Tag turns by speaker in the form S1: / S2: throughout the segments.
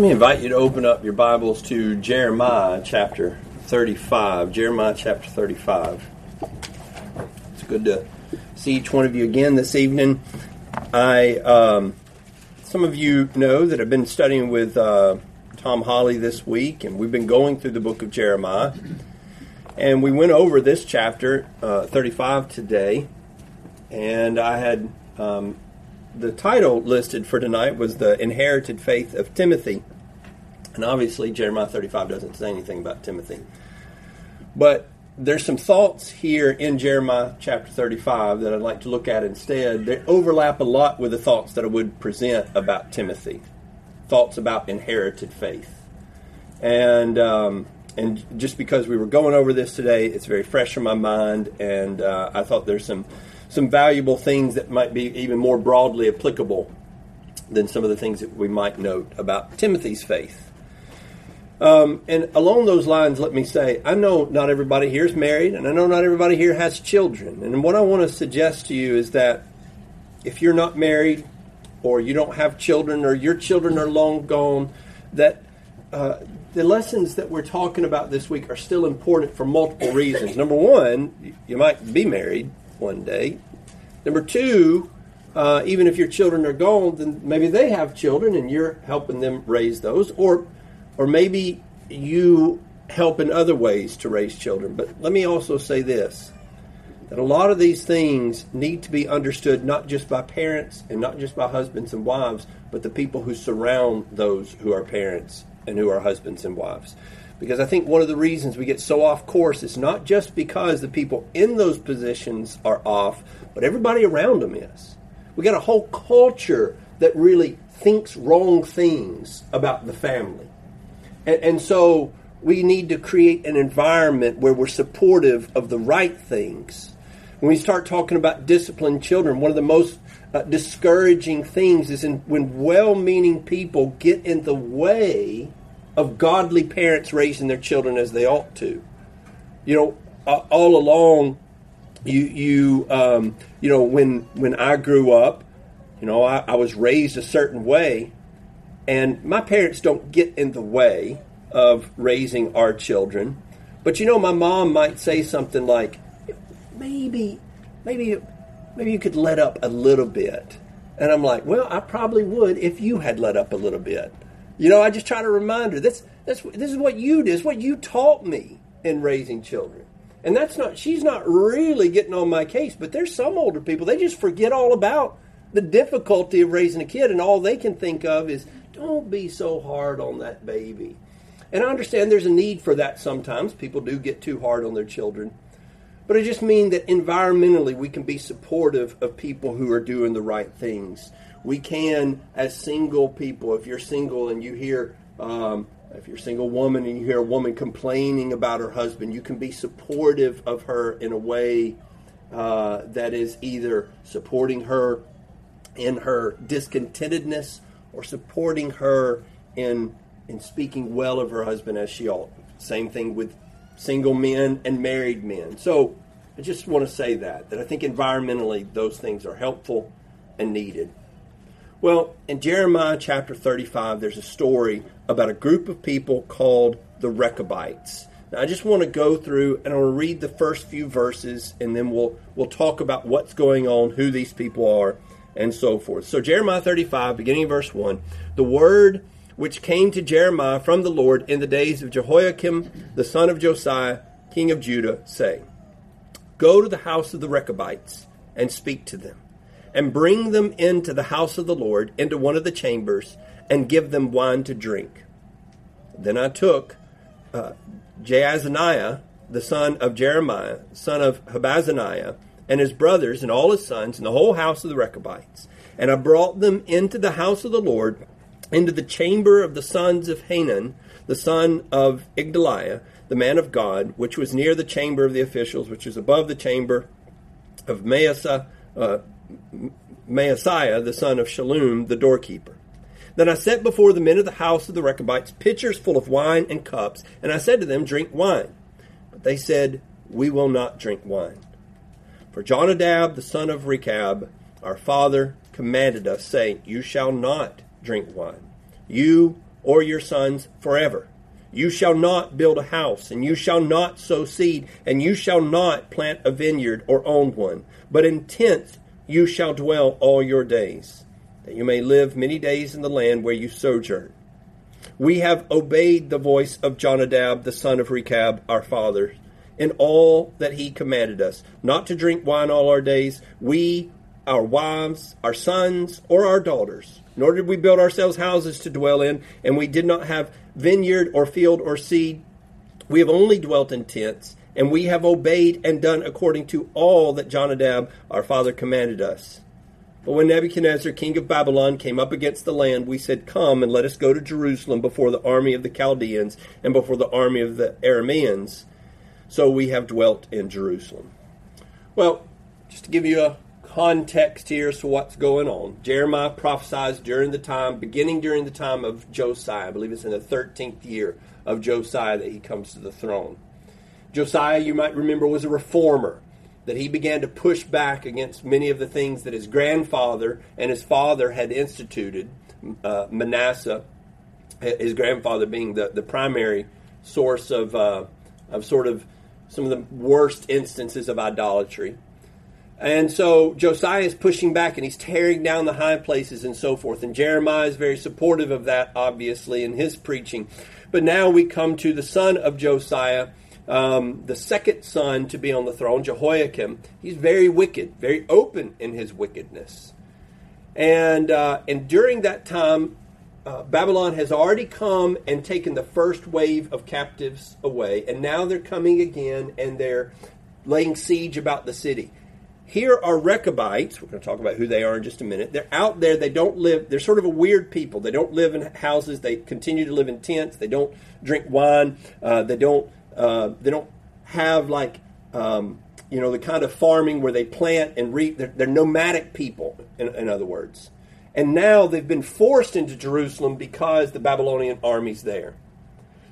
S1: me invite you to open up your Bibles to Jeremiah chapter 35. Jeremiah chapter 35. It's good to see each one of you again this evening. I, um, some of you know that I've been studying with uh, Tom Holly this week, and we've been going through the book of Jeremiah. And we went over this chapter uh, 35 today, and I had um, the title listed for tonight was the inherited faith of Timothy. And obviously, Jeremiah 35 doesn't say anything about Timothy. But there's some thoughts here in Jeremiah chapter 35 that I'd like to look at instead. They overlap a lot with the thoughts that I would present about Timothy, thoughts about inherited faith. And um, and just because we were going over this today, it's very fresh in my mind, and uh, I thought there's some some valuable things that might be even more broadly applicable than some of the things that we might note about Timothy's faith. Um, and along those lines, let me say, I know not everybody here is married, and I know not everybody here has children. And what I want to suggest to you is that if you're not married, or you don't have children, or your children are long gone, that uh, the lessons that we're talking about this week are still important for multiple reasons. Number one, you might be married, one day. Number two, uh, even if your children are gone, then maybe they have children and you're helping them raise those, or or maybe you help in other ways to raise children. But let me also say this that a lot of these things need to be understood not just by parents and not just by husbands and wives, but the people who surround those who are parents and who are husbands and wives. Because I think one of the reasons we get so off course is not just because the people in those positions are off, but everybody around them is. We got a whole culture that really thinks wrong things about the family. And, and so we need to create an environment where we're supportive of the right things. When we start talking about disciplined children, one of the most uh, discouraging things is in, when well meaning people get in the way of godly parents raising their children as they ought to. You know, all along, you you um, you know when when I grew up, you know I, I was raised a certain way, and my parents don't get in the way of raising our children. But you know, my mom might say something like, "Maybe, maybe, maybe you could let up a little bit," and I'm like, "Well, I probably would if you had let up a little bit." You know, I just try to remind her this this this is what you did, it's what you taught me in raising children. And that's not she's not really getting on my case, but there's some older people, they just forget all about the difficulty of raising a kid and all they can think of is don't be so hard on that baby. And I understand there's a need for that sometimes. People do get too hard on their children. But I just mean that environmentally we can be supportive of people who are doing the right things we can, as single people, if you're single and you hear, um, if you're a single woman and you hear a woman complaining about her husband, you can be supportive of her in a way uh, that is either supporting her in her discontentedness or supporting her in in speaking well of her husband as she ought. Same thing with single men and married men. So I just want to say that that I think environmentally those things are helpful and needed. Well, in Jeremiah chapter 35, there's a story about a group of people called the Rechabites. Now, I just want to go through and I'll read the first few verses, and then we'll we'll talk about what's going on, who these people are, and so forth. So, Jeremiah 35, beginning verse 1, the word which came to Jeremiah from the Lord in the days of Jehoiakim, the son of Josiah, king of Judah, saying, Go to the house of the Rechabites and speak to them and bring them into the house of the Lord, into one of the chambers, and give them wine to drink. Then I took uh, Jaazaniah, the son of Jeremiah, son of Habazaniah, and his brothers and all his sons, and the whole house of the Rechabites, and I brought them into the house of the Lord, into the chamber of the sons of Hanan, the son of Igdaliah, the man of God, which was near the chamber of the officials, which was above the chamber of Maaseh, uh, Maaseiah, the son of Shallum, the doorkeeper. Then I set before the men of the house of the Rechabites pitchers full of wine and cups, and I said to them, Drink wine. But they said, We will not drink wine. For Jonadab, the son of Rechab, our father, commanded us, saying, You shall not drink wine, you or your sons forever. You shall not build a house, and you shall not sow seed, and you shall not plant a vineyard or own one, but in tents you shall dwell all your days, that you may live many days in the land where you sojourn. We have obeyed the voice of Jonadab, the son of Rechab, our father, in all that he commanded us, not to drink wine all our days, we, our wives, our sons, or our daughters. Nor did we build ourselves houses to dwell in, and we did not have vineyard or field or seed. We have only dwelt in tents, and we have obeyed and done according to all that Jonadab, our father, commanded us. But when Nebuchadnezzar, king of Babylon, came up against the land, we said, Come and let us go to Jerusalem before the army of the Chaldeans and before the army of the Arameans so we have dwelt in Jerusalem. Well, just to give you a context here so what's going on, Jeremiah prophesies during the time, beginning during the time of Josiah. I believe it's in the 13th year of Josiah that he comes to the throne. Josiah, you might remember, was a reformer. That he began to push back against many of the things that his grandfather and his father had instituted. Uh, Manasseh, his grandfather being the, the primary source of, uh, of sort of some of the worst instances of idolatry. And so Josiah is pushing back and he's tearing down the high places and so forth. And Jeremiah is very supportive of that, obviously, in his preaching. But now we come to the son of Josiah, um, the second son to be on the throne, Jehoiakim. He's very wicked, very open in his wickedness. And, uh, and during that time, uh, Babylon has already come and taken the first wave of captives away, and now they're coming again and they're laying siege about the city. Here are Rechabites. We're going to talk about who they are in just a minute. They're out there. They don't live. They're sort of a weird people. They don't live in houses. They continue to live in tents. They don't drink wine. Uh, they don't. Uh, they don't have like um, you know the kind of farming where they plant and reap. They're, they're nomadic people. In, in other words, and now they've been forced into Jerusalem because the Babylonian army's there.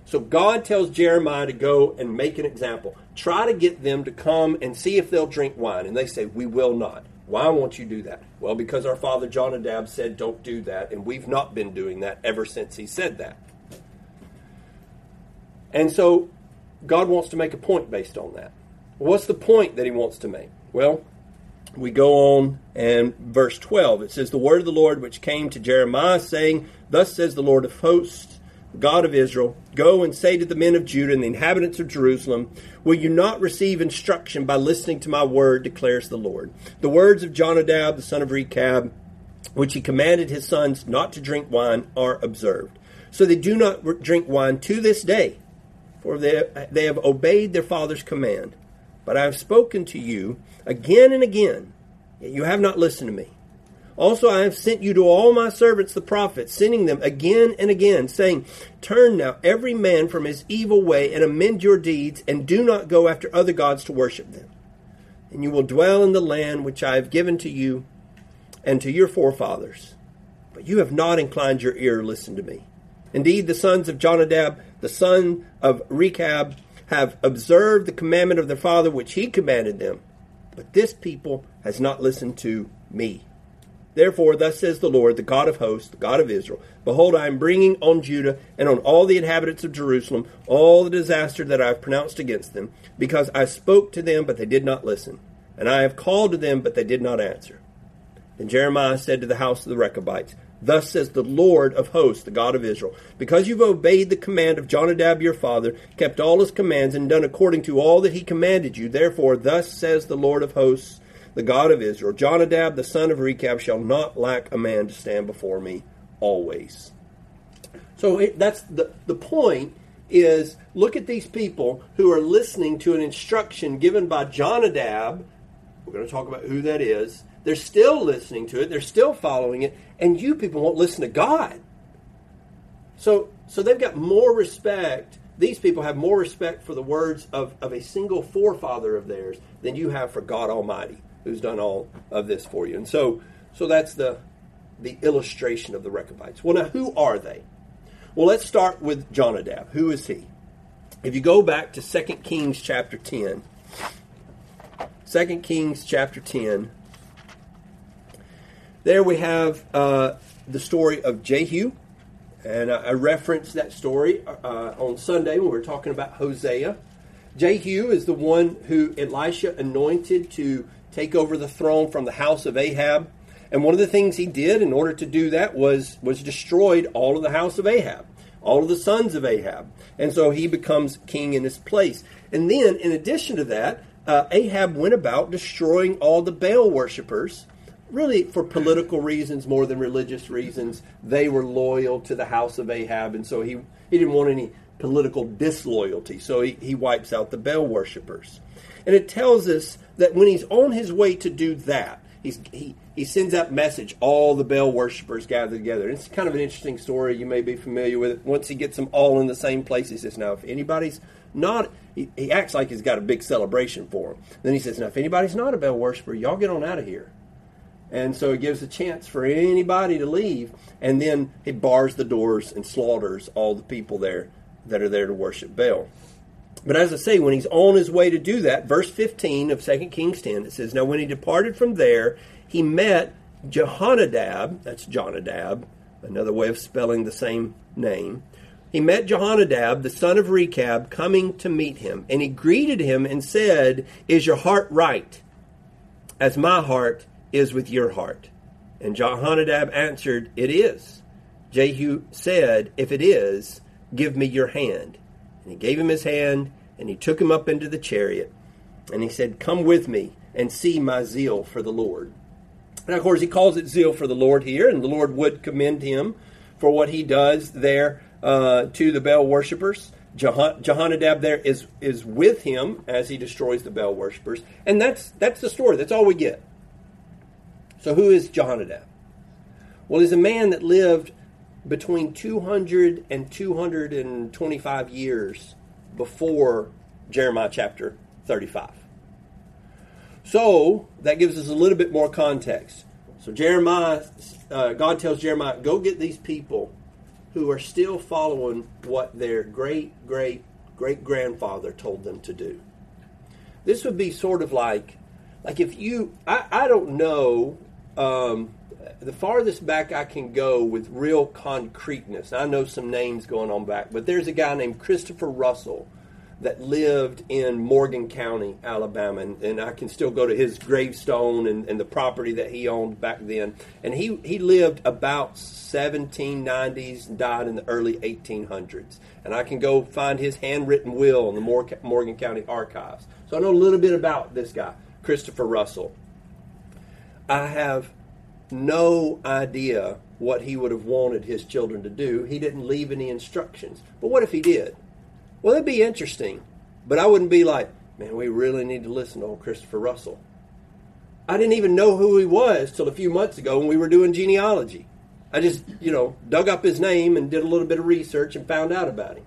S1: So God tells Jeremiah to go and make an example. Try to get them to come and see if they'll drink wine. And they say, We will not. Why won't you do that? Well, because our father Jonadab said, Don't do that. And we've not been doing that ever since he said that. And so God wants to make a point based on that. What's the point that he wants to make? Well, we go on and verse 12 it says the word of the lord which came to jeremiah saying thus says the lord of hosts god of israel go and say to the men of judah and the inhabitants of jerusalem will you not receive instruction by listening to my word declares the lord? The words of jonadab the son of rechab which he commanded his sons not to drink wine are observed. So they do not drink wine to this day for they, they have obeyed their father's command but i have spoken to you again and again, yet you have not listened to me. Also, I have sent you to all my servants the prophets, sending them again and again, saying, Turn now every man from his evil way and amend your deeds, and do not go after other gods to worship them. And you will dwell in the land which I have given to you and to your forefathers. But you have not inclined your ear to listen to me. Indeed, the sons of Jonadab, the son of Rechab, have observed the commandment of their father which he commanded them but this people has not listened to me. Therefore, thus says the Lord, the God of hosts, the God of Israel Behold, I am bringing on Judah and on all the inhabitants of Jerusalem all the disaster that I have pronounced against them, because I spoke to them, but they did not listen, and I have called to them, but they did not answer. Then Jeremiah said to the house of the Rechabites, Thus says the Lord of hosts, the God of Israel, because you've obeyed the command of Jonadab your father, kept all his commands, and done according to all that he commanded you, therefore, thus says the Lord of hosts, the God of Israel, Jonadab the son of Rechab shall not lack a man to stand before me always. So it, that's the, the point is look at these people who are listening to an instruction given by Jonadab. We're going to talk about who that is they're still listening to it. They're still following it. And you people won't listen to God. So, so they've got more respect. These people have more respect for the words of, of a single forefather of theirs than you have for God Almighty, who's done all of this for you. And so, so that's the, the illustration of the Rechabites. Well, now, who are they? Well, let's start with Jonadab. Who is he? If you go back to 2 Kings chapter 10, 2 Kings chapter 10, there we have uh, the story of Jehu And I, referenced that story uh, on Sunday when we were talking about Hosea. Jehu is the one who Elisha anointed to take over the throne from the house of Ahab. And one of the things he did in order to do that was, was destroyed all of the house of Ahab, all of the sons of Ahab. And so he becomes king in his place. And then, in addition to that, uh, Ahab went about destroying all the Baal worshippers, really for political reasons more than religious reasons. They were loyal to the house of Ahab, and so he, he didn't want any political disloyalty. So he, he wipes out the Baal worshippers. And it tells us that when he's on his way to do that, he's, he, he sends that message. All the Baal worshippers gather together. It's kind of an interesting story. You may be familiar with it. Once he gets them all in the same place, he says, Now, if anybody's not, he, he acts like he's got a big celebration for them. Then he says, Now, if anybody's not a Baal worshiper, y'all get on out of here. And so it gives a chance for anybody to leave. And then he bars the doors and slaughters all the people there that are there to worship Baal. But as I say, when he's on his way to do that, verse 15 of 2 Kings 10, it says, Now when he departed from there, he met Jehonadab, that's Jonadab, another way of spelling the same name. He met Jehonadab, the son of Rechab, coming to meet him. And he greeted him and said, Is your heart right, as my heart is with your heart? And Jehonadab answered, It is. Jehu said, If it is, Give me your hand. And he gave him his hand, and he took him up into the chariot. And he said, Come with me and see my zeal for the Lord. And of course, he calls it zeal for the Lord here, and the Lord would commend him for what he does there uh, to the Baal worshippers. Jehonadab there is is with him as he destroys the Baal worshippers, and that's that's the story. That's all we get. So, who is Jehonadab? Well, he's a man that lived between 200 and 225 years before Jeremiah chapter 35. So that gives us a little bit more context. So Jeremiah, uh, God tells Jeremiah, go get these people who are still following what their great great great grandfather told them to do. This would be sort of like, like if you, I, I don't know um, the farthest back I can go with real concreteness, I know some names going on back, but there's a guy named Christopher Russell that lived in Morgan County, Alabama, and, and I can still go to his gravestone and, and, the property that he owned back then. And he, he lived about 1790s and died in the early 1800s. And I can go find his handwritten will in the Morgan County archives. So I know a little bit about this guy, Christopher Russell. I have no idea what he would have wanted his children to do. He didn't leave any instructions. But what if he did? Well, it'd be interesting, but I wouldn't be like, man, we really need to listen to old Christopher Russell. I didn't even know who he was till a few months ago when we were doing genealogy. I just, you know, dug up his name and did a little bit of research and found out about him.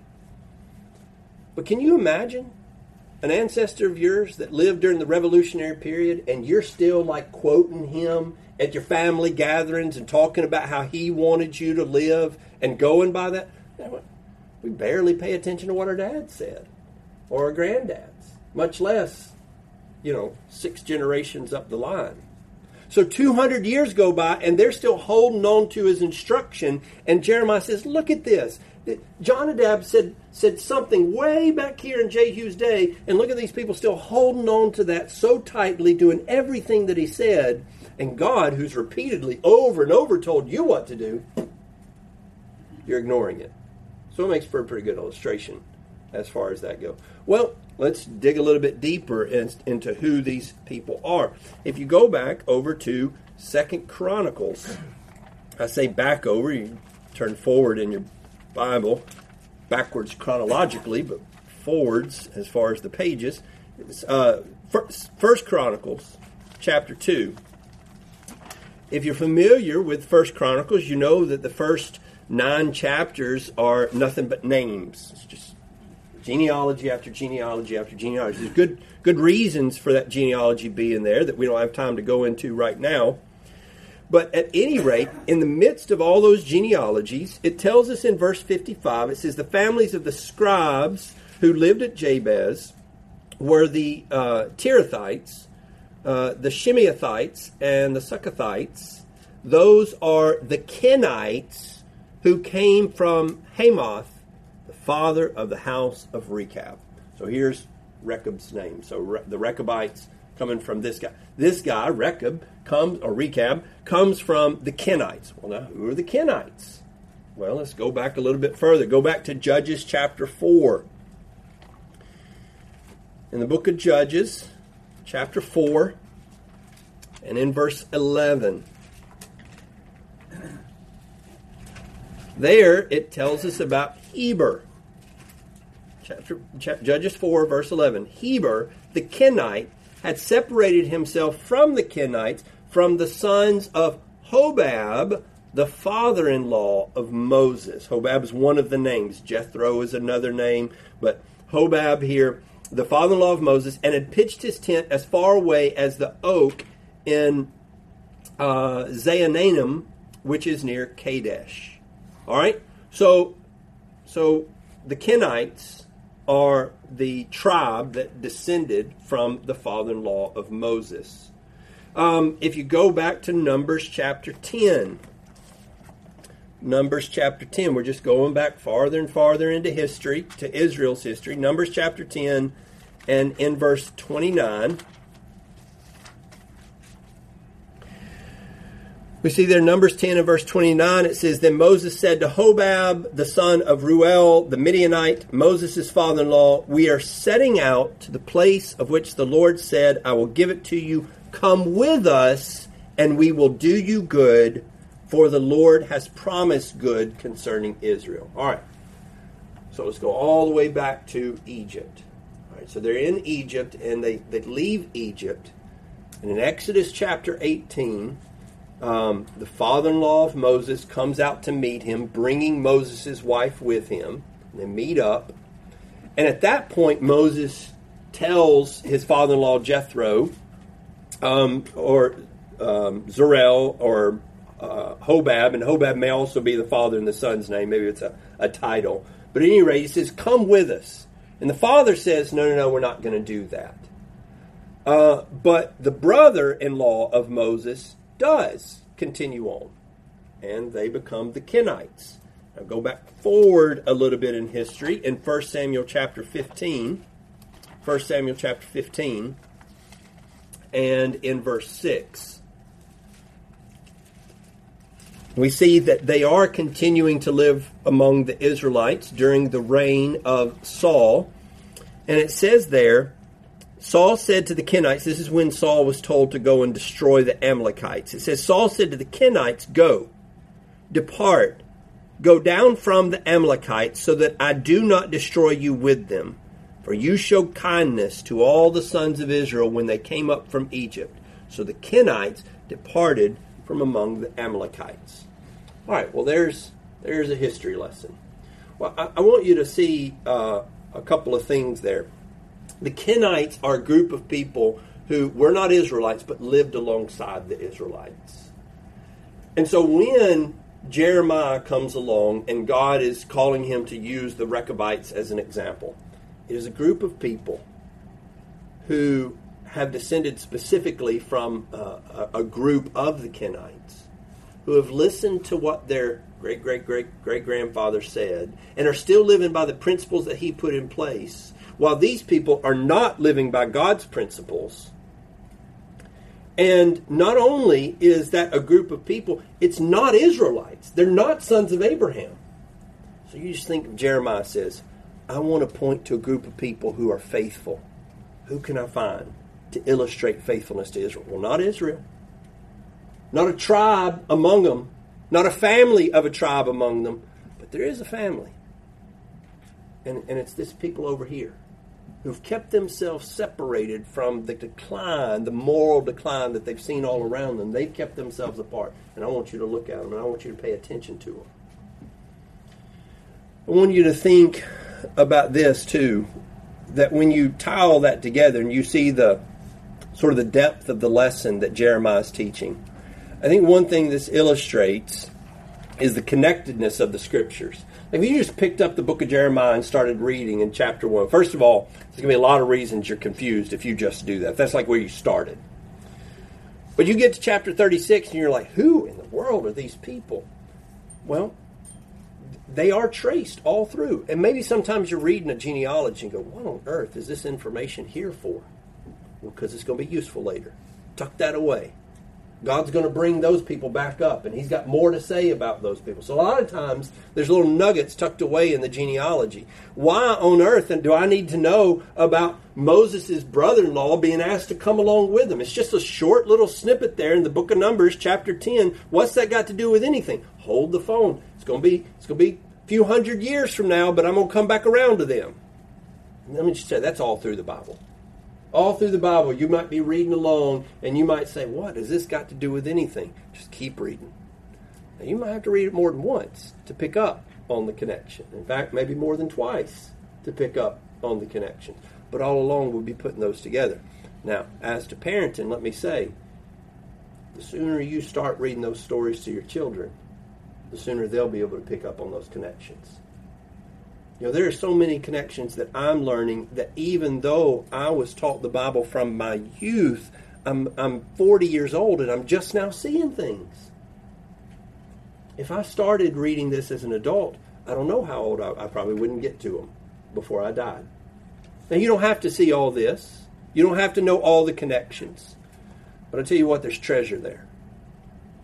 S1: But can you imagine an ancestor of yours that lived during the revolutionary period and you're still like quoting him at your family gatherings and talking about how he wanted you to live and going by that. We barely pay attention to what our dad said or our granddads, much less, you know, six generations up the line. So 200 years go by and they're still holding on to his instruction. And Jeremiah says, Look at this. Jonadab said, said something way back here in Jehu's day, and look at these people still holding on to that so tightly, doing everything that he said. And God, who's repeatedly over and over told you what to do, you're ignoring it. So it makes for a pretty good illustration as far as that goes. Well, let's dig a little bit deeper in, into who these people are. If you go back over to Second Chronicles, I say back over, you turn forward in your Bible, backwards chronologically, but forwards as far as the pages. Uh, First Chronicles, chapter two. If you're familiar with First Chronicles, you know that the first nine chapters are nothing but names. It's just genealogy after genealogy after genealogy. There's good good reasons for that genealogy being there that we don't have time to go into right now. But at any rate, in the midst of all those genealogies, it tells us in verse 55, it says, The families of the scribes who lived at Jabez were the uh, Tirathites, uh, the Shimeathites, and the Sucathites. Those are the Kenites who came from Hamath, father of the house of Rechab. So here's Rechab's name. So Re- the Rechabites coming from this guy. This guy, Rechab, comes, or Rechab, comes from the Kenites. Well, now, who are the Kenites? Well, let's go back a little bit further. Go back to Judges chapter 4. In the book of Judges, chapter 4, and in verse 11. There it tells us about Heber. Chapter, Judges 4, verse 11. Heber, the Kenite, had separated himself from the Kenites, from the sons of Hobab, the father in law of Moses. Hobab is one of the names. Jethro is another name. But Hobab here, the father in law of Moses, and had pitched his tent as far away as the oak in uh, Zaanannim, which is near Kadesh. All right? So, so the Kenites are the tribe that descended from the father in law of Moses. Um, if you go back to Numbers chapter 10, Numbers chapter 10, we're just going back farther and farther into history, to Israel's history. Numbers chapter 10, and in verse 29. We see there Numbers 10 and verse 29, it says, Then Moses said to Hobab, the son of Ruel, the Midianite, Moses' father in law, We are setting out to the place of which the Lord said, I will give it to you. Come with us, and we will do you good, for the Lord has promised good concerning Israel. All right. So let's go all the way back to Egypt. All right. So they're in Egypt, and they, they leave Egypt. And in Exodus chapter 18, um, the father-in-law of Moses comes out to meet him, bringing Moses' wife with him. They meet up, and at that point, Moses tells his father-in-law Jethro, um, or um, or uh, Hobab, and Hobab may also be the father and the son's name. Maybe it's a, a title. But at any rate, he says, "Come with us." And the father says, "No, no, no, we're not going to do that." Uh, but the brother-in-law of Moses does continue on, and they become the Kenites. Now go back forward a little bit in history in 1 Samuel chapter 15. 1 Samuel chapter 15 and in verse 6. We see that they are continuing to live among the Israelites during the reign of Saul. And it says there, Saul said to the Kenites, this is when Saul was told to go and destroy the Amalekites. It says, Saul said to the Kenites, Go, depart, go down from the Amalekites, so that I do not destroy you with them. For you showed kindness to all the sons of Israel when they came up from Egypt. So the Kenites departed from among the Amalekites. All right, well, there's, there's a history lesson. Well, I, I want you to see uh, a couple of things there. The Kenites are a group of people who were not Israelites but lived alongside the Israelites. And so when Jeremiah comes along and God is calling him to use the Rechabites as an example, it is a group of people who have descended specifically from uh, a group of the Kenites who have listened to what their great great great great grandfather said and are still living by the principles that he put in place while these people are not living by God's principles. And not only is that a group of people, it's not Israelites. They're not sons of Abraham. So you just think Jeremiah says, I want to point to a group of people who are faithful. Who can I find to illustrate faithfulness to Israel? Well, not Israel. Not a tribe among them. Not a family of a tribe among them. But there is a family. And, and it's this people over here who've kept themselves separated from the decline, the moral decline that they've seen all around them. They've kept themselves apart. And I want you to look at them and I want you to pay attention to them. I want you to think about this too that when you tie all that together and you see the sort of the depth of the lesson that Jeremiah is teaching, I think one thing this illustrates is the connectedness of the scriptures. If you just picked up the book of Jeremiah and started reading in chapter 1, first of all, there's going to be a lot of reasons you're confused if you just do that. That's like where you started. But you get to chapter 36 and you're like, who in the world are these people? Well, they are traced all through. And maybe sometimes you're reading a genealogy and go, what on earth is this information here for? Well, because it's going to be useful later. Tuck that away. God's going to bring those people back up, and He's got more to say about those people. So a lot of times there's little nuggets tucked away in the genealogy. Why on earth do I need to know about Moses' brother-in-law being asked to come along with him? It's just a short little snippet there in the book of Numbers, chapter 10. What's that got to do with anything? Hold the phone. It's going to be it's going to be a few hundred years from now, but I'm going to come back around to them. Let me just say that's all through the Bible all through the Bible, you might be reading along and you might say, What has this got to do with anything? Just keep reading. Now, you might have to read it more than once to pick up on the connection. In fact, maybe more than twice to pick up on the connection. But all along, we'll be putting those together. Now, as to parenting, let me say, the sooner you start reading those stories to your children, the sooner they'll be able to pick up on those connections. You know, there are so many connections that I'm learning that even though I was taught the Bible from my youth, I'm, I'm 40 years old and I'm just now seeing things. If I started reading this as an adult, I don't know how old I, I probably wouldn't get to them before I died. Now, you don't have to see all this, you don't have to know all the connections. But I tell you what, there's treasure there.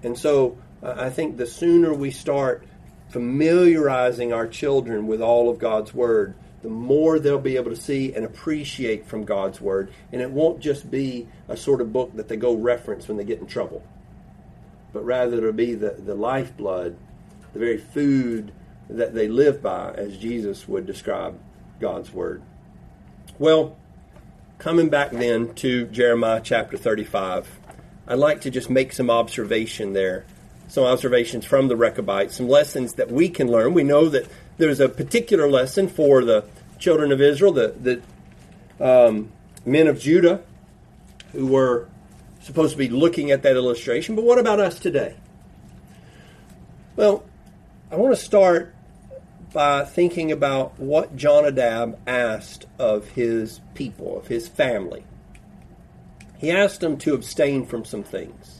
S1: And so uh, I think the sooner we start familiarizing our children with all of God's Word, the more they'll be able to see and appreciate from God's Word. And it won't just be a sort of book that they go reference when they get in trouble, but rather it'll be the, the lifeblood, the very food that they live by, as Jesus would describe God's Word. Well, coming back then to Jeremiah chapter 35, I'd like to just make some observation there some observations from the Rechabites, some lessons that we can learn. We know that there's a particular lesson for the children of Israel, the, the um, men of Judah who were supposed to be looking at that illustration. But what about us today? Well, I want to start by thinking about what Jonadab asked of his people, of his family. He asked them to abstain from some things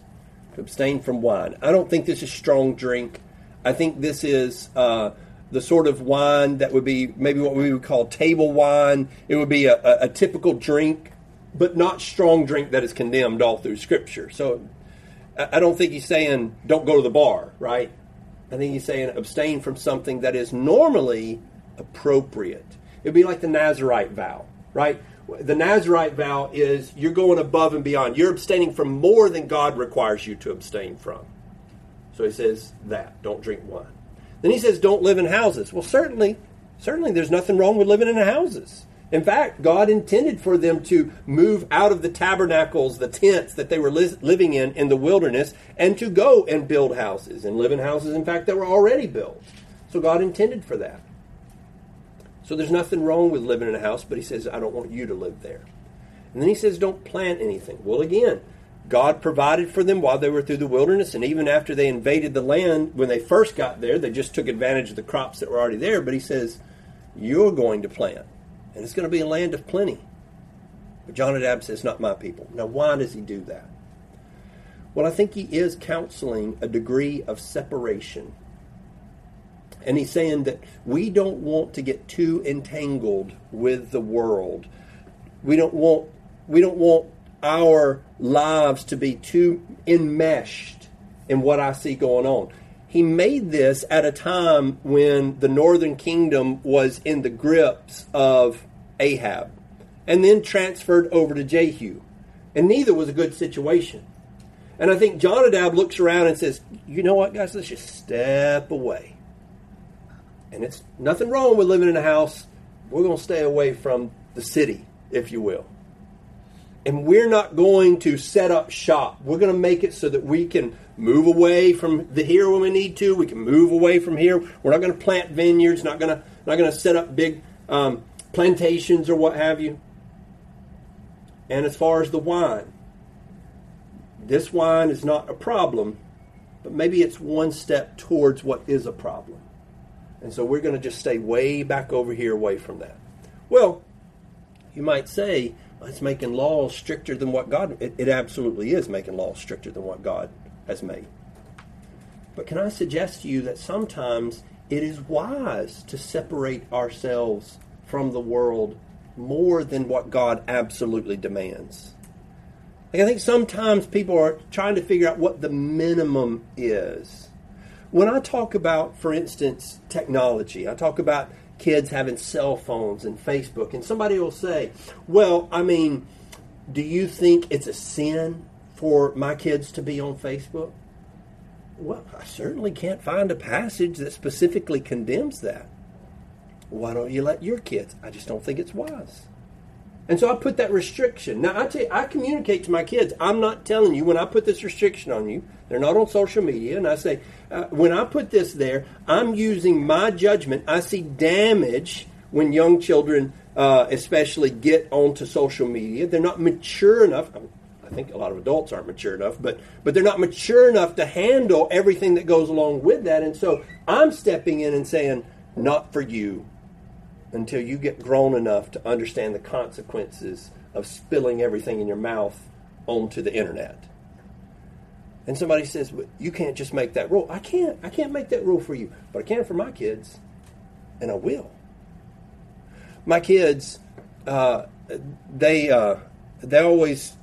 S1: abstain from wine. I don't think this is strong drink. I think this is uh, the sort of wine that would be maybe what we would call table wine. It would be a, a, a typical drink, but not strong drink that is condemned all through Scripture. So I, don't think he's saying don't go to the bar, right? I think he's saying abstain from something that is normally appropriate. It would be like the Nazarite vow, right? The Nazarite vow is you're going above and beyond. You're abstaining from more than God requires you to abstain from. So he says that. Don't drink wine. Then he says don't live in houses. Well, certainly, certainly there's nothing wrong with living in houses. In fact, God intended for them to move out of the tabernacles, the tents that they were li- living in in the wilderness, and to go and build houses and live in houses, in fact, that were already built. So God intended for that. So there's nothing wrong with living in a house, but he says, I don't want you to live there. And then he says, don't plant anything. Well, again, God provided for them while they were through the wilderness, and even after they invaded the land, when they first got there, they just took advantage of the crops that were already there. But he says, You're going to plant, and it's going to be a land of plenty. But Jonadab says, Not my people. Now, why does he do that? Well, I think he is counseling a degree of separation and he's saying that we don't want to get too entangled with the world. We don't want we don't want our lives to be too enmeshed in what I see going on. He made this at a time when the northern kingdom was in the grips of Ahab and then transferred over to Jehu. And neither was a good situation. And I think Jonadab looks around and says, You know what, guys, let's just step away and it's nothing wrong with living in a house. We're going to stay away from the city, if you will. And we're not going to set up shop. We're going to make it so that we can move away from the here when we need to. We can move away from here. We're not going to plant vineyards. Not going to not going to set up big um, plantations or what have you. And as far as the wine, this wine is not a problem, but maybe it's one step towards what is a problem. And so we're going to just stay way back over here away from that. Well, you might say, it's making laws stricter than what God. It, it absolutely is making laws stricter than what God has made. But can I suggest to you that sometimes it is wise to separate ourselves from the world more than what God absolutely demands. Like I think sometimes people are trying to figure out what the minimum is. When I talk about, for instance, technology, I talk about kids having cell phones and Facebook, and somebody will say, Well, I mean, do you think it's a sin for my kids to be on Facebook? Well, I certainly can't find a passage that specifically condemns that. Why don't you let your kids? I just don't think it's wise. And so I put that restriction. Now I tell you, I communicate to my kids. I'm not telling you when I put this restriction on you. They're not on social media, and I say uh, when I put this there, I'm using my judgment. I see damage when young children, uh, especially, get onto social media. They're not mature enough. I think a lot of adults aren't mature enough, but but they're not mature enough to handle everything that goes along with that. And so I'm stepping in and saying, "Not for you." Until you get grown enough to understand the consequences of spilling everything in your mouth onto the internet. And somebody says, "But you can't just make that rule." I can't. I can't make that rule for you, but I can for my kids, and I will. My kids, uh, they uh, they always,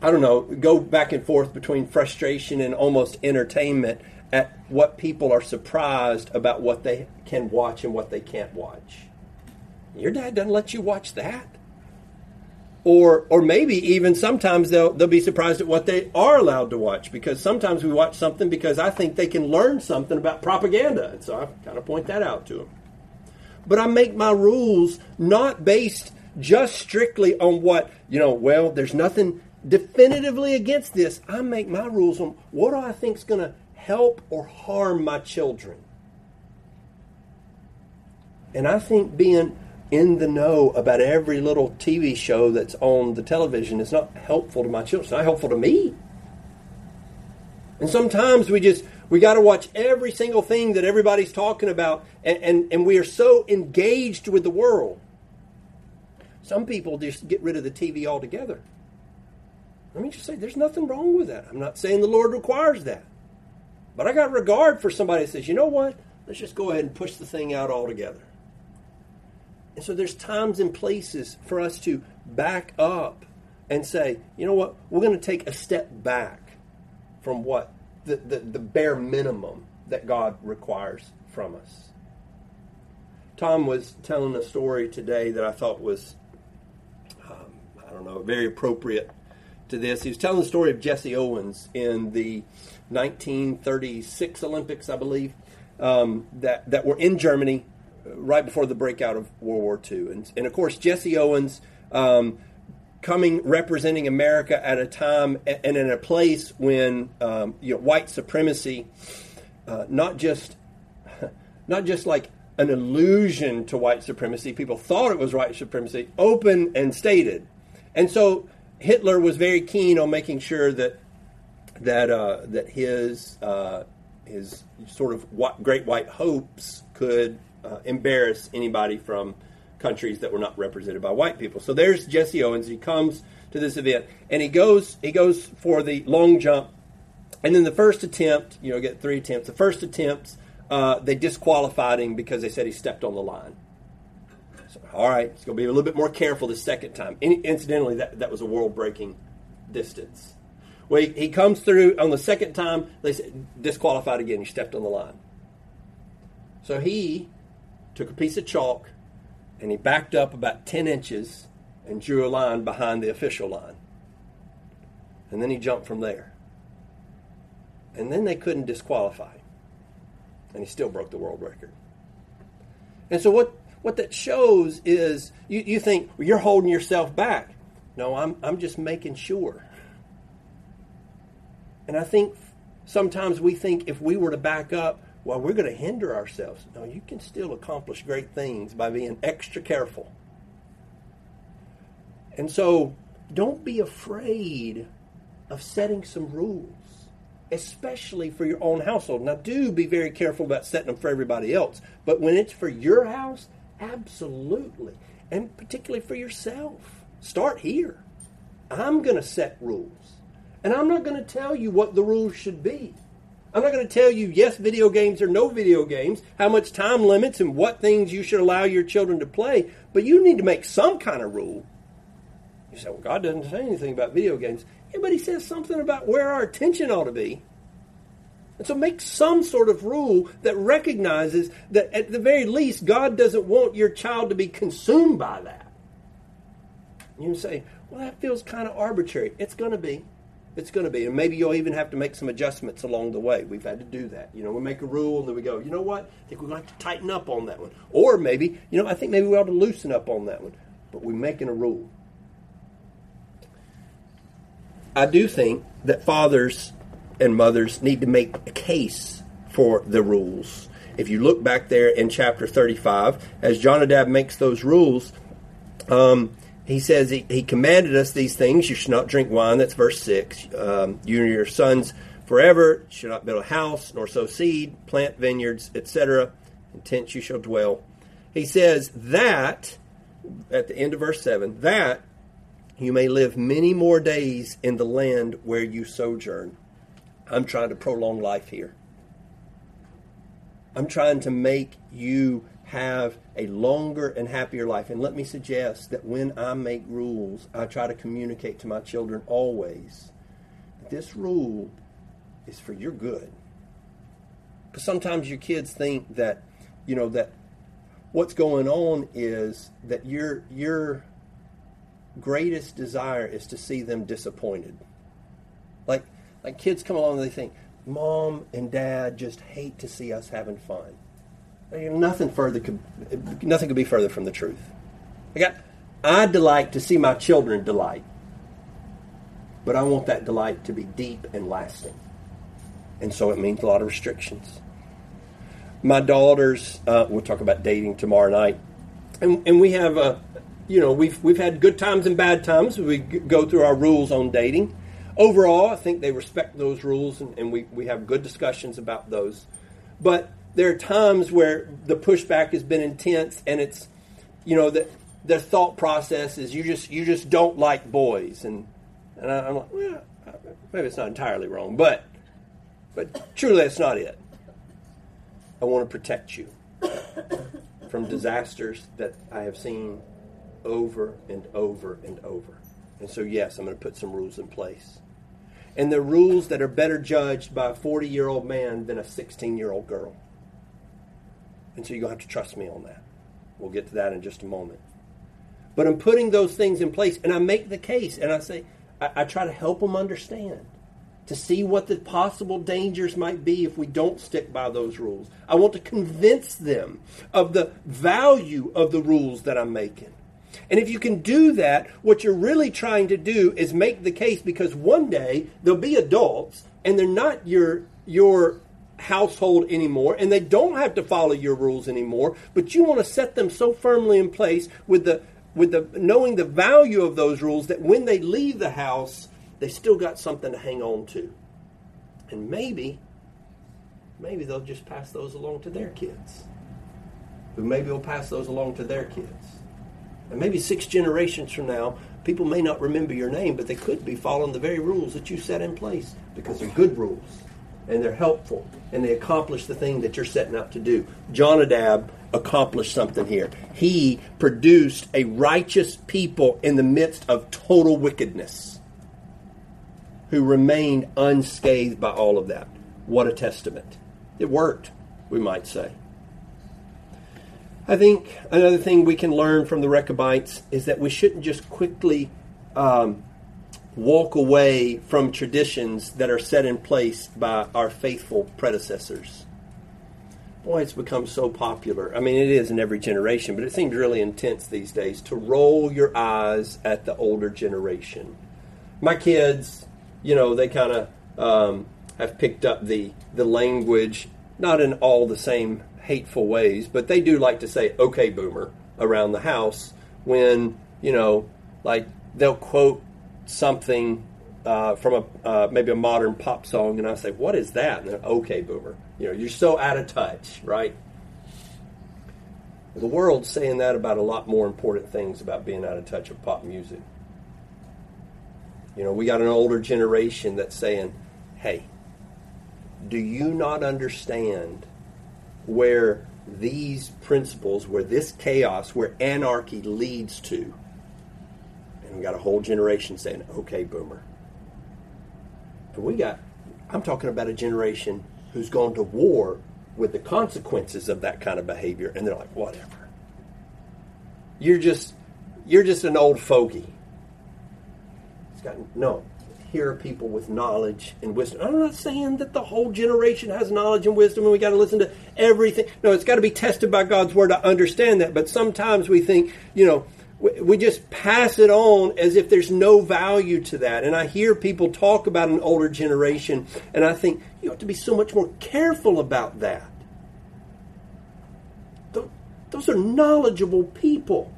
S1: I don't know, go back and forth between frustration and almost entertainment at what people are surprised about what they can watch and what they can't watch. Your dad doesn't let you watch that. Or, or maybe even sometimes they'll, they'll be surprised at what they are allowed to watch because sometimes we watch something because I think they can learn something about propaganda. And so I kind of point that out to them. But I make my rules not based just strictly on what, you know, well, there's nothing definitively against this. I make my rules on what do I think is going to help or harm my children. And I think being in the know about every little TV show that's on the television is not helpful to my children. It's not helpful to me. And sometimes we just we got to watch every single thing that everybody's talking about, and, and, and we are so engaged with the world. Some people just get rid of the TV altogether. Let me just say, there's nothing wrong with that. I'm not saying the Lord requires that. But I got regard for somebody that says, you know what? Let's just go ahead and push the thing out altogether. And so there's times and places for us to back up and say, you know what, we're going to take a step back from what the, the, the bare minimum that God requires from us. Tom was telling a story today that I thought was, um, I don't know, very appropriate to this. He was telling the story of Jesse Owens in the 1936 Olympics, I believe, um, that, that were in Germany right before the breakout of World War II. And, and of course, Jesse Owens um, coming representing America at a time and in a place when um, you know, white supremacy, uh, not just not just like an illusion to white supremacy, people thought it was white supremacy, open and stated. And so Hitler was very keen on making sure that that uh, that his uh, his sort of great white hopes could uh, embarrass anybody from countries that were not represented by white people. So there's Jesse Owens. He comes to this event and he goes he goes for the long jump, and then the first attempt, you know, get three attempts. The first attempt, uh, they disqualified him because they said he stepped on the line. So, all right, it's going to be a little bit more careful the second time. In, incidentally, that, that was a world breaking distance. Well, he, he, comes through on the second time, they said disqualified again. He stepped on the line. So he took a piece of chalk and he backed up about 10 inches and drew a line behind the official line. And then he jumped from there. And then they couldn't disqualify him. And he still broke the world record. And so what, what that shows is you, you think well, you're holding yourself back. No, I'm, I'm just making sure. And I think sometimes we think if we were to back up, well, we're going to hinder ourselves. No, you can still accomplish great things by being extra careful. And so don't be afraid of setting some rules, especially for your own household. Now, do be very careful about setting them for everybody else. But when it's for your house, absolutely. And particularly for yourself. Start here. I'm going to set rules. And I'm not going to tell you what the rules should be. I'm not going to tell you yes video games or no video games, how much time limits and what things you should allow your children to play, but you need to make some kind of rule. You say, well, God doesn't say anything about video games. Yeah, but He says something about where our attention ought to be. And so make some sort of rule that recognizes that at the very least, God doesn't want your child to be consumed by that. You say, well, that feels kind of arbitrary. It's going to be. It's going to be. And maybe you'll even have to make some adjustments along the way. We've had to do that. You know, we make a rule and then we go, you know what? I think we're going to have to tighten up on that one. Or maybe, you know, I think maybe we ought to loosen up on that one. But we're making a rule. I do think that fathers and mothers need to make a case for the rules. If you look back there in chapter 35, as Jonadab makes those rules, um, he says he, he, commanded us these things. You should not drink wine. That's verse 6. Um, you and your sons forever should not build a house, nor sow seed, plant vineyards, etc. In tents you shall dwell. He says that, at the end of verse 7, that you may live many more days in the land where you sojourn. I'm trying to prolong life here. I'm trying to make you have a longer and happier life. And let me suggest that when I make rules, I try to communicate to my children always this rule is for your good. Because sometimes your kids think that, you know, that what's going on is that your your greatest desire is to see them disappointed. Like like kids come along and they think, Mom and Dad just hate to see us having fun nothing further could nothing could be further from the truth. I got I delight to see my children delight, but I want that delight to be deep and lasting, and so it means a lot of restrictions. My daughters, uh, we'll talk about dating tomorrow night, and and we have a. Uh, you know, we've we've had good times and bad times. We go through our rules on dating. Overall, I think they respect those rules, and, and we, we have good discussions about those. But there are times where the pushback has been intense and it's you know the their thought process is you just you just don't like boys. And and I, am like well maybe it's not entirely wrong but but truly that's not it. I want to protect you from disasters that I have seen over and over and over. And so yes I'm going to put some rules in place. And the rules that are better judged by a 40 year old man than a 16 year old girl and so you're going to have to trust me on that. We'll get to that in just a moment. But I'm putting those things in place, and I make the case, and I say, I, I try to help them understand, to see what the possible dangers might be if we don't stick by those rules. I want to convince them of the value of the rules that I'm making. And if you can do that, what you're really trying to do is make the case because one day they'll be adults and they're not your your household anymore and they don't have to follow your rules anymore but you want to set them so firmly in place with the with the knowing the value of those rules that when they leave the house they still got something to hang on to. And maybe maybe they'll just pass those along to their kids. Who maybe will pass those along to their kids. And maybe six generations from now people may not remember your name but they could be following the very rules that you set in place because they're good rules and they're helpful and they accomplish the thing that you're setting out to do. Jonadab accomplished something here. He produced a righteous people in the midst of total wickedness who remained unscathed by all of that. What a testament. It worked, we might say. I think another thing we can learn from the Rechabites is that we shouldn't just quickly um, walk away from traditions that are set in place by our faithful predecessors. Boy, it's become so popular. I mean, it is in every generation, but it seems really intense these days to roll your eyes at the older generation. My kids, you know, they kind of um, have picked up the, the language, not in all the same hateful ways, but they do like to say, okay, boomer, around the house when, you know, like they'll quote something uh, from a uh, maybe a modern pop song, and I say, "What is that?" And they're, "Okay, boomer." You know, you're so out of touch, right? The world's saying that about a lot more important things about being out of touch with pop music. You know, we got an older generation that's saying, "Hey, Do you not understand where these principles, where this chaos, where anarchy leads to? And we got a whole generation saying, okay, boomer. And we got, I'm talking about a generation who's gone to war with the consequences of that kind of behavior, and they're like, whatever. You're just, you're just an old fogey. It's got no. Here are people with knowledge and wisdom. I'm not saying that the whole generation has knowledge and wisdom and we got to listen to everything. No, it's got to be tested by God's word. I understand that. But sometimes we think, you know, we just pass it on as if there's no value to that. And I hear people talk about an older generation, and I think you have to be so much more careful about that. Those are knowledgeable people.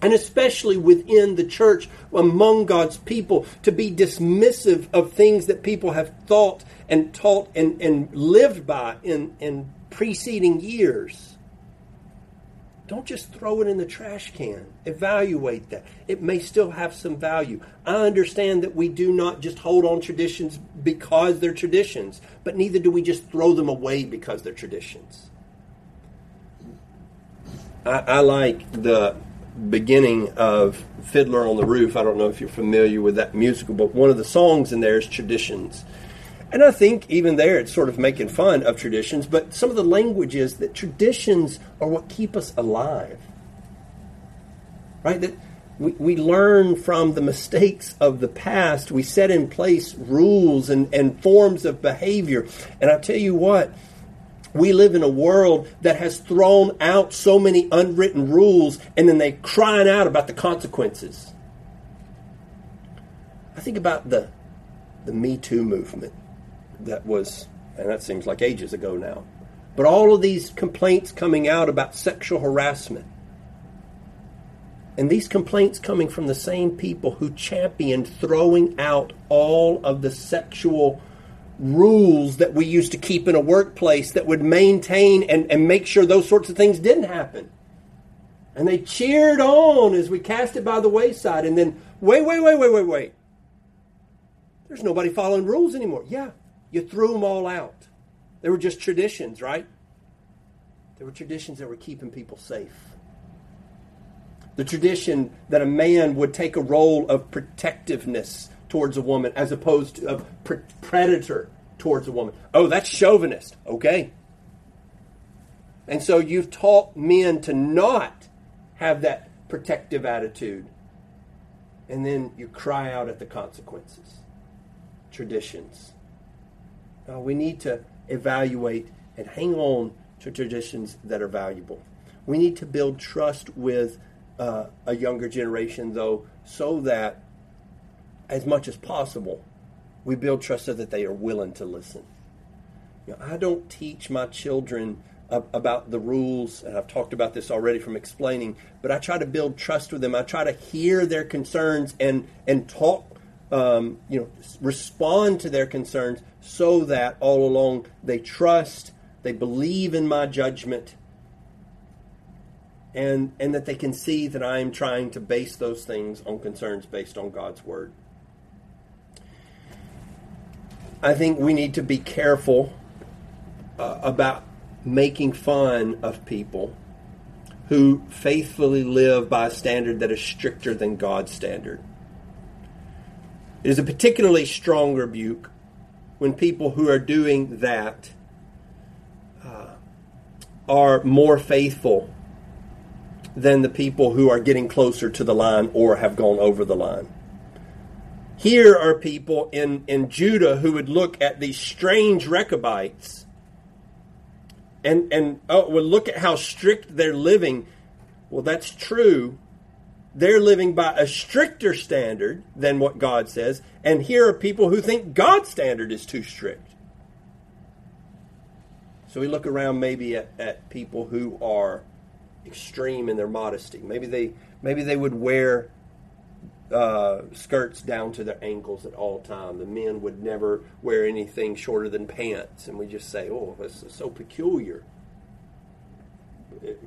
S1: And especially within the church, among God's people, to be dismissive of things that people have thought and taught and, and lived by in, in preceding years. Don't just throw it in the trash can. Evaluate that. It may still have some value. I understand that we do not just hold on traditions because they're traditions, but neither do we just throw them away because they're traditions. I, I like the beginning of Fiddler on the Roof. I don't know if you're familiar with that musical, but one of the songs in there is Traditions. And I think even there it's sort of making fun of traditions, but some of the language is that traditions are what keep us alive. Right? That we, we learn from the mistakes of the past. We set in place rules and, and forms of behavior. And I tell you what, we live in a world that has thrown out so many unwritten rules and then they crying out about the consequences. I think about the the Me Too movement that was, and that seems like ages ago now. But all of these complaints coming out about sexual harassment. And these complaints coming from the same people who championed throwing out all of the sexual rules that we used to keep in a workplace that would maintain and, and make sure those sorts of things didn't happen. And they cheered on as we cast it by the wayside. And then, wait, wait, wait, wait, wait, wait. There's nobody following rules anymore. Yeah, you threw them all out. They were just traditions, right? They were traditions that were keeping people safe. The tradition that a man would take a role of protectiveness towards a woman as opposed to a pre- predator towards a woman. Oh, that's chauvinist. Okay. And so you've taught men to not have that protective attitude. And then you cry out at the consequences. Traditions. Uh, we need to evaluate and hang on to traditions that are valuable. We need to build trust with uh, a younger generation, though, so that as much as possible, we build trust so that they are willing to listen. You know, I don't teach my children about the rules, and I've talked about this already from explaining, but I try to build trust with them. I try to hear their concerns and and talk, um, you know, respond to their concerns so that all along they trust, they believe in my judgment, and, and that they can see that I am trying to base those things on concerns based on God's Word. I think we need to be careful uh, about making fun of people who faithfully live by a standard that is stricter than God's standard. It is a particularly strong rebuke when people who are doing that uh, are more faithful than the people who are getting closer to the line or have gone over the line. Here are people in, in Judah who would look at these strange Rechabites and, and oh, would look at how strict they're living. Well, that's true, they're living by a stricter standard than what God says. And here are people who think God's standard is too strict. So we look around maybe at, at people who are extreme in their modesty. Maybe they maybe they would wear uh, skirts down to their ankles at all time. The men would never wear anything shorter than pants, and we just say, "Oh, this is so peculiar."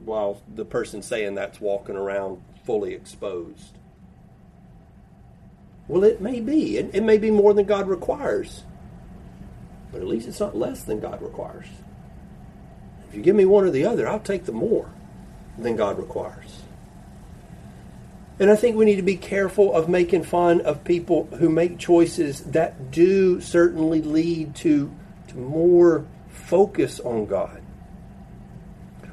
S1: While the person saying that's walking around fully exposed. Well, it may be. It, it may be more than God requires. but at least it's not less than God requires. If you give me one or the other, I'll take the more than God requires. And I think we need to be careful of making fun of people who make choices that do certainly lead to, to more focus on God.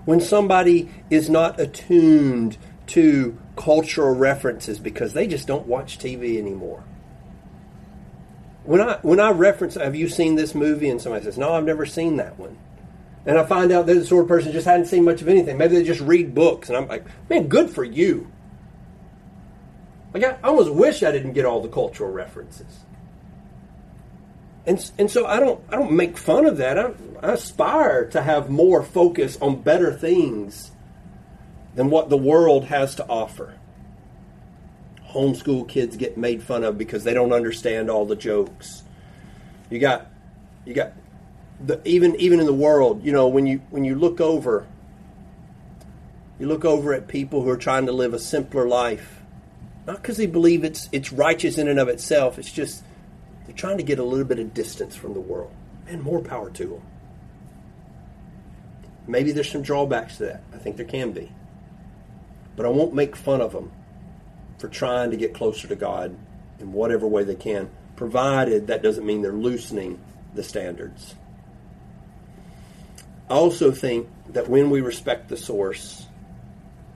S1: When somebody is not attuned to cultural references because they just don't watch TV anymore. When I when I reference, have you seen this movie? And somebody says, "No, I've never seen that one." And I find out they're the sort of person just hadn't seen much of anything. Maybe they just read books, and I'm like, "Man, good for you." Like I, almost wish I didn't get all the cultural references. And, and so I don't I don't make fun of that. I, I aspire to have more focus on better things than what the world has to offer. Homeschool kids get made fun of because they don't understand all the jokes. You got you got the even even in the world, you know, when you when you look over you look over at people who are trying to live a simpler life not because they believe it's it's righteous in and of itself. It's just they're trying to get a little bit of distance from the world. And more power to them. Maybe there's some drawbacks to that. I think there can be. But I won't make fun of them for trying to get closer to God in whatever way they can, provided that doesn't mean they're loosening the standards. I also think that when we respect the source,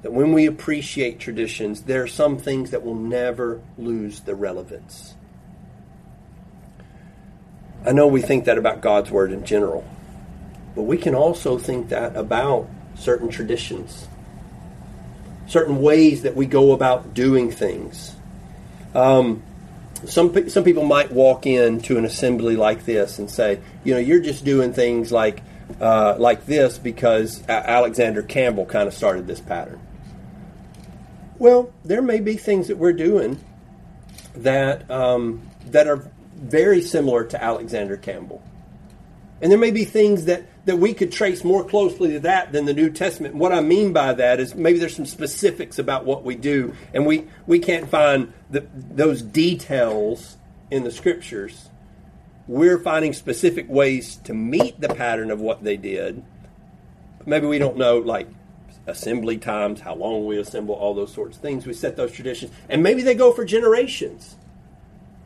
S1: that when we appreciate traditions, there are some things that will never lose their relevance. I know we think that about God's Word in general, but we can also think that about certain traditions, certain ways that we go about doing things. Um, some some people might walk into an assembly like this and say, you know, you're just doing things like uh, like this because Alexander Campbell kind of started this pattern. Well, there may be things that we're doing that um, that are very similar to Alexander Campbell, and there may be things that that we could trace more closely to that than the New Testament. What I mean by that is maybe there's some specifics about what we do, and we we can't find the, those details in the Scriptures. We're finding specific ways to meet the pattern of what they did. Maybe we don't know like assembly times, how long we assemble, all those sorts of things. We set those traditions. And maybe they go for generations.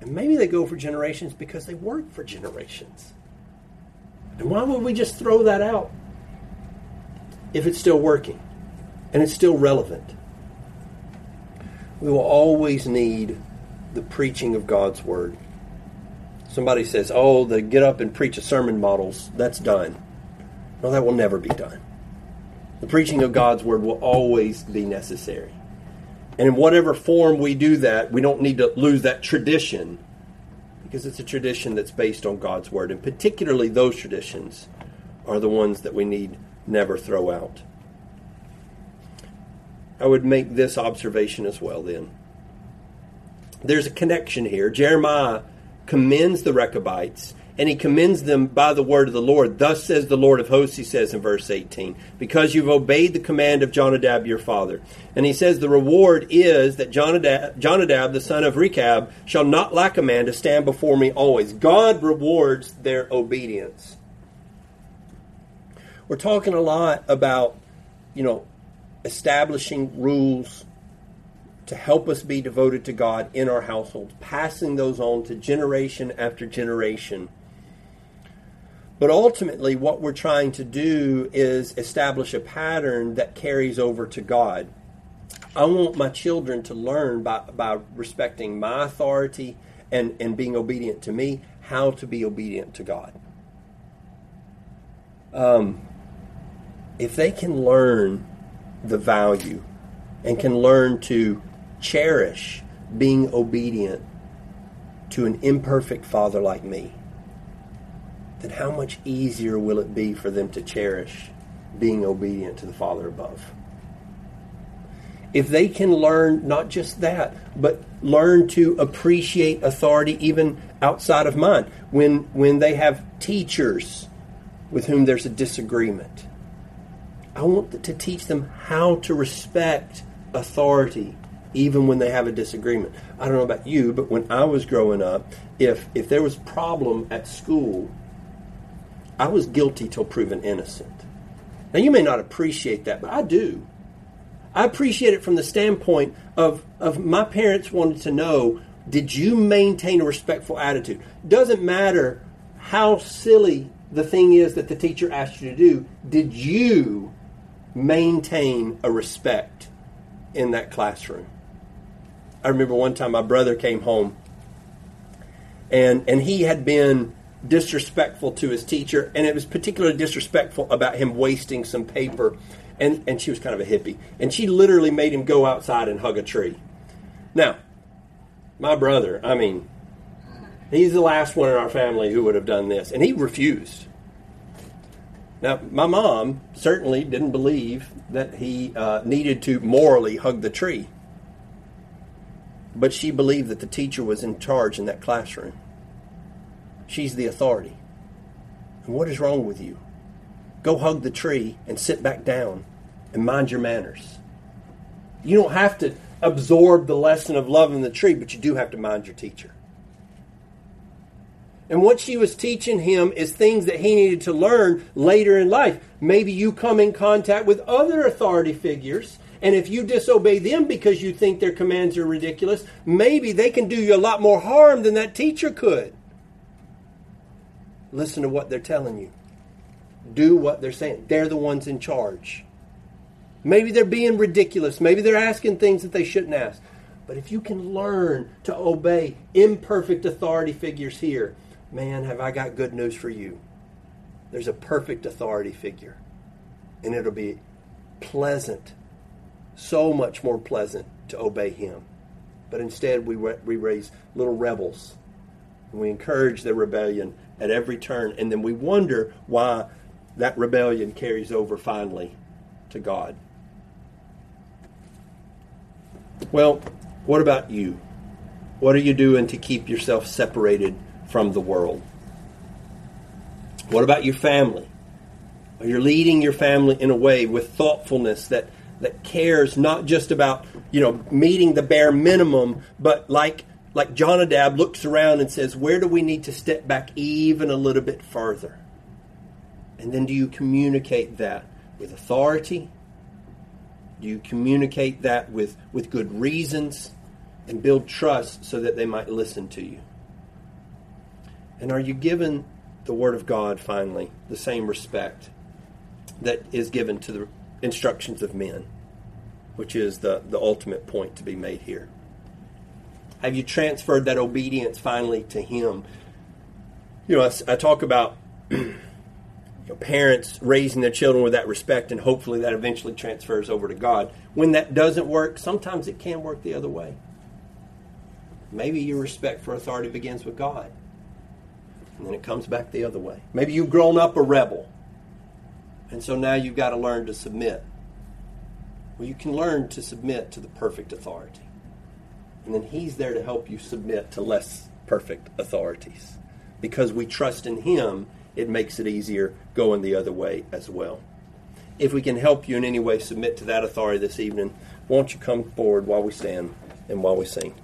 S1: And maybe they go for generations because they work for generations. And why would we just throw that out if it's still working and it's still relevant? We will always need the preaching of God's Word. Somebody says, oh, the get up and preach a sermon models, that's done. No, that will never be done. The preaching of God's word will always be necessary. And in whatever form we do that, we don't need to lose that tradition because it's a tradition that's based on God's word. And particularly those traditions are the ones that we need never throw out. I would make this observation as well then. There's a connection here. Jeremiah commends the Rechabites and he commends them by the word of the Lord. Thus says the Lord of hosts, he says in verse 18, because you've obeyed the command of Jonadab your father. And he says the reward is that Jonadab, Jonadab the son of Rechab shall not lack a man to stand before me always. God rewards their obedience. We're talking a lot about, you know, establishing rules to help us be devoted to God in our households, passing those on to generation after generation. But ultimately, what we're trying to do is establish a pattern that carries over to God. I want my children to learn by, by respecting my authority and, and being obedient to me, how to be obedient to God. Um, if they can learn the value and can learn to cherish being obedient to an imperfect father like me, then how much easier will it be for them to cherish being obedient to the Father above? If they can learn not just that, but learn to appreciate authority even outside of mine, when, when they have teachers with whom there's a disagreement, I want to teach them how to respect authority even when they have a disagreement. I don't know about you, but when I was growing up, if if there was a problem at school I was guilty till proven innocent. Now, you may not appreciate that, but I do. I appreciate it from the standpoint of, of my parents wanted to know did you maintain a respectful attitude? Doesn't matter how silly the thing is that the teacher asked you to do, did you maintain a respect in that classroom? I remember one time my brother came home and and he had been disrespectful to his teacher and it was particularly disrespectful about him wasting some paper and and she was kind of a hippie and she literally made him go outside and hug a tree. Now, my brother, I mean, he's the last one in our family who would have done this and he refused. Now, my mom certainly didn't believe that he uh, needed to morally hug the tree but she believed that the teacher was in charge in that classroom. She's the authority. And what is wrong with you? Go hug the tree and sit back down and mind your manners. You don't have to absorb the lesson of loving the tree, but you do have to mind your teacher. And what she was teaching him is things that he needed to learn later in life. Maybe you come in contact with other authority figures and if you disobey them because you think their commands are ridiculous, maybe they can do you a lot more harm than that teacher could. Listen to what they're telling you. Do what they're saying. They're the ones in charge. Maybe they're being ridiculous. Maybe they're asking things that they shouldn't ask. But if you can learn to obey imperfect authority figures here, man, have I got good news for you. There's a perfect authority figure, and it'll be pleasant so much more pleasant to obey him. But instead, we, we raise little rebels. And we encourage their rebellion at every turn. And then we wonder why that rebellion carries over finally to God. Well, what about you? What are you doing to keep yourself separated from the world? What about your family? Are you leading your family in a way with thoughtfulness that that cares not just about you know meeting the bare minimum, but like like Jonadab looks around and says, where do we need to step back even a little bit further? And then do you communicate that with authority? Do you communicate that with, with good reasons and build trust so that they might listen to you? And are you given the Word of God finally the same respect that is given to the instructions of men, which is the, the ultimate point to be made here. Have you transferred that obedience finally to Him? You know, I, I talk about parents raising their children with that respect, and hopefully that eventually transfers over to God. When that doesn't work, sometimes it can work the other way. Maybe your respect for authority begins with God, and then it comes back the other way. Maybe you've grown up a rebel and so now you've got to learn to submit. Well, you can learn to submit to the perfect authority. And then He's there to help you submit to less perfect authorities. Because we trust in Him, it makes it easier going the other way as well. If we can help you in any way submit to that authority this evening, won't you come forward while we stand and while we sing?